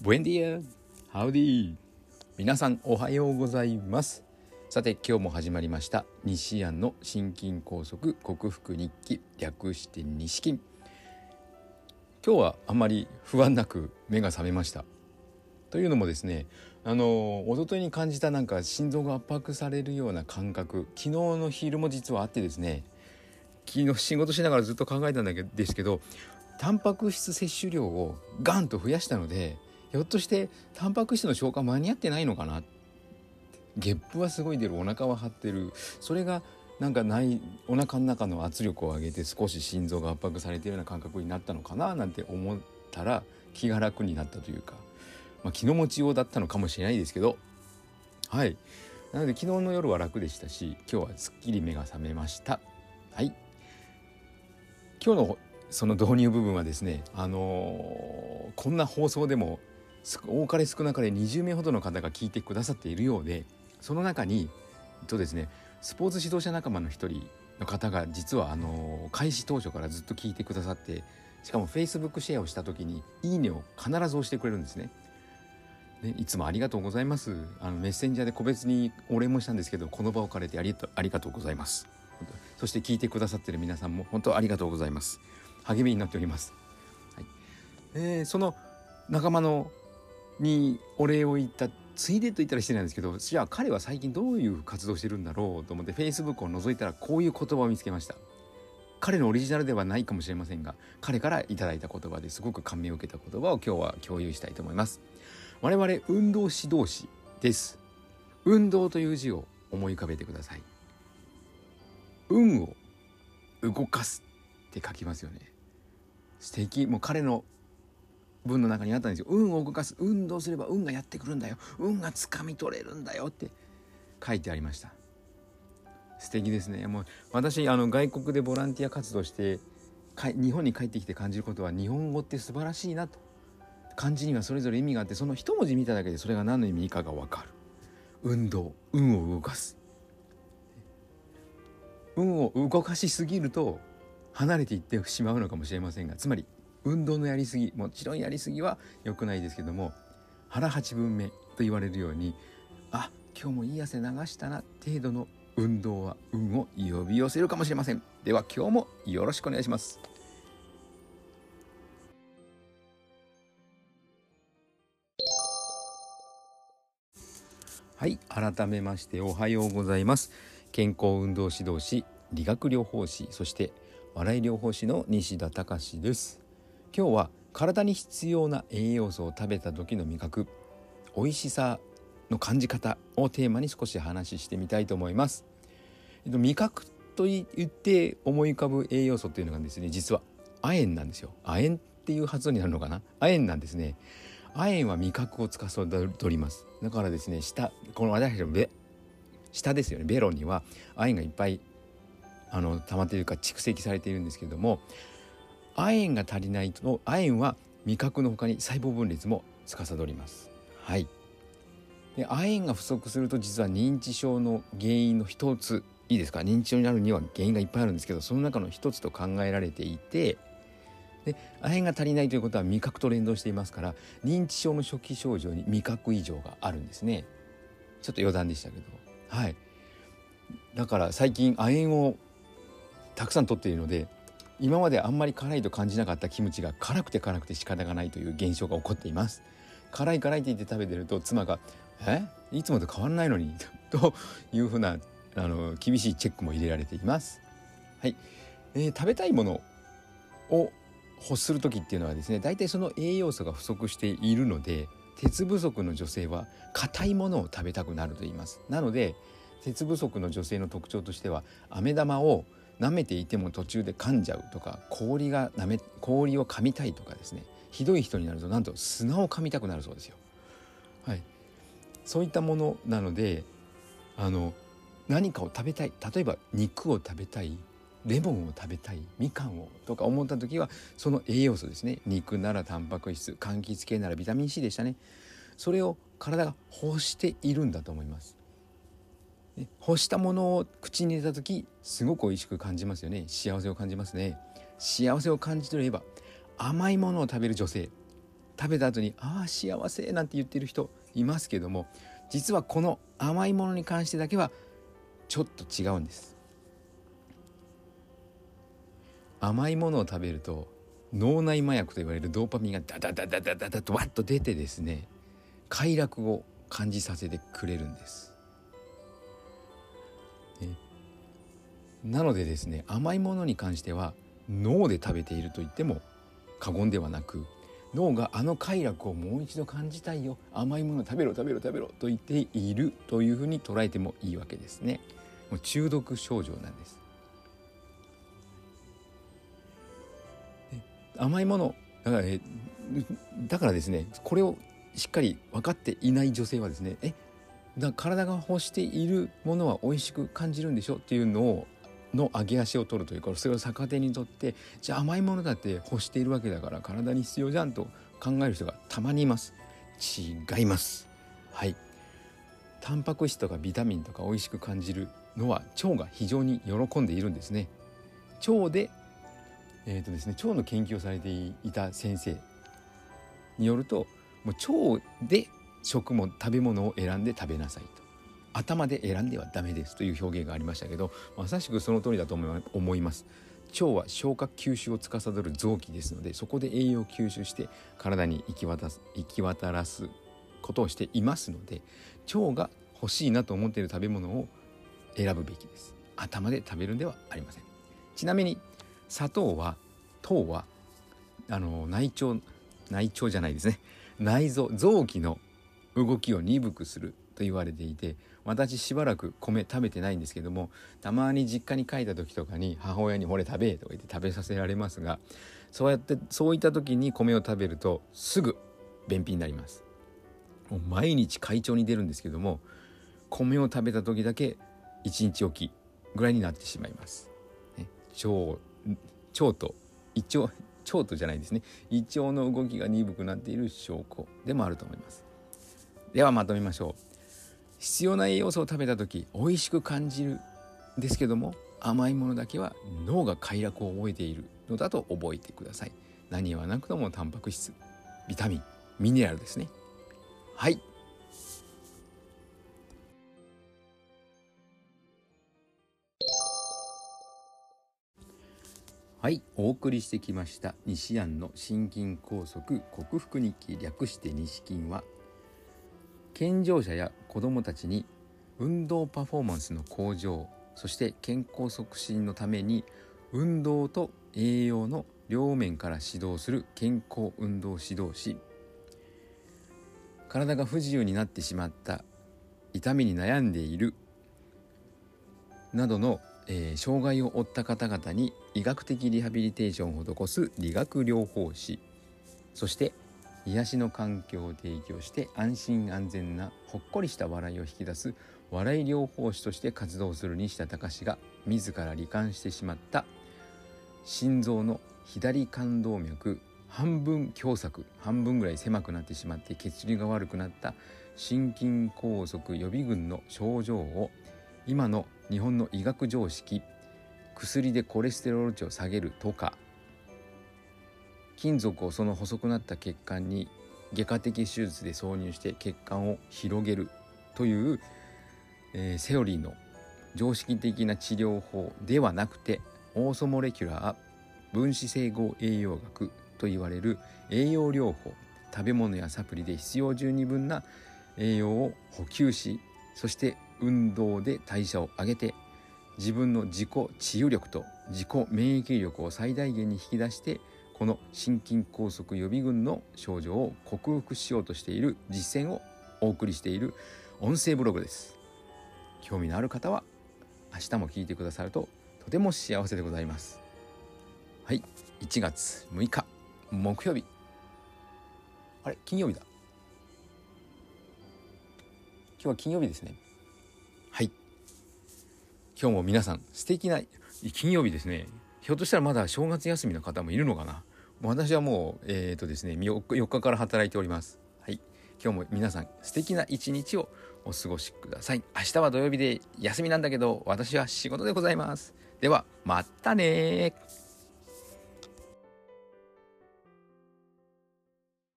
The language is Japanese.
ブエンディアハウディ皆さんおはようございます。さて今日も始まりました。西安の心筋梗塞克服日記略して西筋今日はあまり不安なく目が覚めました。というのもですねあの一昨日に感じたなんか心臓が圧迫されるような感覚昨日の昼も実はあってですね昨日仕事しながらずっと考えたんだけですけどタンパク質摂取量をガンと増やしたのでひょっとしてタンパク質の消化間に合ってないのかなゲップはすごい出るお腹は張ってる。それがなんかないお腹の中の圧力を上げて少し心臓が圧迫されているような感覚になったのかななんて思ったら気が楽になったというか、まあ、気の持ちようだったのかもしれないですけどはい。なので昨日の夜は楽でしたし今日はすっきり目が覚めました。はい。今日のその導入部分はですねあのー、こんな放送でも多かれ少なかれ20名ほどの方が聞いてくださっているようでその中にとですねスポーツ指導者仲間の一人の方が実はあの開始当初からずっと聞いてくださってしかも Facebook シェアをした時に「いいね」を必ず押してくれるんですね。ね、いつもありがとうございます。あのメッセンジャーで個別にお礼もしたんですけどこの場を借りてありありがとうございます。そして聞いてくださってる皆さんも本当ありがとうございます。励みになっております、はい。えー、その仲間のにお礼を言ったついでと言ったら失礼ないんですけどじゃあ彼は最近どういう活動してるんだろうと思って Facebook を覗いたらこういう言葉を見つけました。彼のオリジナルではないかもしれませんが彼からいただいた言葉ですごく感銘を受けた言葉を今日は共有したいと思います。我々運動指導士です。運動という字を思い浮かべてください。運を動かすって書きますよね。素敵。もう彼の文の中にあったんですよ。運を動かす運動すれば運がやってくるんだよ。運がつかみ取れるんだよって書いてありました。素敵ですね。もう私あの外国でボランティア活動して日本に帰ってきて感じることは日本語って素晴らしいなと。漢字にはそれぞれ意味があってその一文字見ただけでそれが何の意味かが分かる。運動運を動かす。運を動かしすぎると離れていってしまうのかもしれませんがつまり運動のやりすぎもちろんやりすぎは良くないですけども腹八分目と言われるようにあ今日もいい汗流したな程度の運動は運を呼び寄せるかもしれません。では今日もよろしくお願いします。はい改めましておはようございます。健康運動指導士理学療法士そして笑い療法士の西田隆です。今日は体に必要な栄養素を食べた時の味覚美味しさの感じ方をテーマに少し話してみたいと思います。味覚と言って思い浮かぶ栄養素っていうのがですね実は亜鉛なんですよ。亜鉛っていう発音になるのかな？亜鉛なんですね。亜鉛は味覚を司ります。だからですね下この私たちのベ下ですよね。ベロには亜鉛がいっぱいあの溜まっているか蓄積されているんですけれども亜鉛が足りないと亜鉛は味覚のほかに細胞分裂も司ります。はい。で亜鉛が不足すると実は認知症の原因の一ついいですか？認知症になるには原因がいっぱいあるんですけどその中の一つと考えられていてで亜鉛が足りないということは味覚と連動していますから認知症の初期症状に味覚異常があるんですね。ちょっと余談でしたけど。はい。だから最近亜鉛をたくさん取っているので今まであんまり辛いと感じなかったキムチが辛くて辛くて仕方がないという現象が起こっています。辛い辛いって言って食べてると妻が「え？いつもと変わらないのに」というふうなあの厳しいチェックも入れられています。はい、えー、食べたいものを欲する時っていうのはですね大体その栄養素が不足しているので鉄不足の女性は硬いものを食べたくなると言います。なので鉄不足の女性の特徴としては飴玉を舐めていても途中で噛んじゃうとか氷が舐め氷を噛みたいとかですね。ひどい人になるとなんと砂を噛みたくなるそうですよ。はい、そういったものなのであの何かを食べたい。例えば肉を食べたい。レモンを食べたい。みかんをとか思った時はその栄養素ですね。肉ならタンパク質柑橘系ならビタミン C でしたね。それを体が欲しているんだと思います。干したものを口に入れた時すごく美味しく感じますよね。幸せを感じますね。幸せを感じといえば甘いものを食べる女性食べた後に「ああ幸せ」なんて言ってる人いますけども実はこの甘いものに関してだけはちょっと違うんです。甘いものを食べると脳内麻薬と言われるドーパミンがダダダダダダダとワッと出てですね快楽を感じさせてくれるんです。ね、なのでですね甘いものに関しては脳で食べていると言っても過言ではなく脳があの快楽をもう一度感じたいよ甘いもの食べろ食べろ食べろと言っているというふうに捉えてもいいわけですね。もう中毒症状なんです。甘いものだから,、えだからですねこれをしっかり分かっていない女性はですねえだ体が欲しているものは美味しく感じるんでしょっていうのをの上げ足を取るというかそれを逆手にとってじゃあ甘いものだって欲しているわけだから体に必要じゃんと考える人がたまにいます。違います。はい。タンパク質とかビタミンとか美味しく感じるのは腸が非常に喜んでいるんですね。腸でえーとですね、腸の研究をされていた先生によるともう腸で食も食べ物を選んで食べなさいと。頭で選んではダメですという表現がありましたけどまさしくその通りだと思います。腸は消化吸収を司る臓器ですのでそこで栄養を吸収して体に行き渡す行き渡らすことをしていますので腸が欲しいなと思っている食べ物を選ぶべきです。頭で食べるんではありません。ちなみに砂糖は糖はあの内腸内腸じゃないですね。内臓臓器の動きを鈍くすると言われていて私しばらく米食べてないんですけどもたまに実家に帰った時とかに母親に「これ食べ」とか言って食べさせられますがそうやってそういった時に米を食べるとすぐ便秘になります。もう毎日会長に出るんですけども米を食べた時だけ1日おきぐらいになってしまいます、ね、腸腸と胃腸腸とじゃないですね。胃腸の動きが鈍くなっている証拠でもあると思います。ではまとめましょう。必要な栄養素を食べた時美味しく感じるですけども甘いものだけは脳が快楽を覚えているのだと覚えてください。何はなくともタンパク質ビタミンミネラルですね。はい。はい。お送りしてきました西安の心筋梗塞克服日記略して西筋は健常者や子どもたちに運動パフォーマンスの向上そして健康促進のために運動と栄養の両面から指導する健康運動指導士。体が不自由になってしまった痛みに悩んでいるなどのえー、障害を負った方々に医学的リハビリテーションを施す理学療法士。そして癒しの環境を提供して安心安全なほっこりした笑いを引き出す笑い療法士として活動する西田隆が自ら罹患してしまった心臓の左冠動脈半分狭窄半分ぐらい狭くなってしまって血流が悪くなった心筋梗塞予備軍の症状を今の日本の医学常識薬でコレステロール値を下げるとか金属をその細くなった血管に外科的手術で挿入して血管を広げるという、えー、セオリーの常識的な治療法ではなくてオーソモレキュラー分子整合栄養学と言われる栄養療法食べ物やサプリで必要十二分な栄養を補給しそして運動で代謝を上げて自分の自己治癒力と自己免疫力を最大限に引き出してこの心筋梗塞予備軍の症状を克服しようとしている実践をお送りしている音声ブログです。興味のある方は明日も聞いてくださるととても幸せでございます。はい1月6日木曜日。あれ金曜日だ。今日は金曜日ですね。はい。今日も皆さん素敵な金曜日ですね。ひょっとしたらまだ正月休みの方もいるのかな。私はもうえっ、ー、とですね 4, 4日から働いております。はい。今日も皆さん素敵な一日をお過ごしください。明日は土曜日で休みなんだけど私は仕事でございます。ではまたね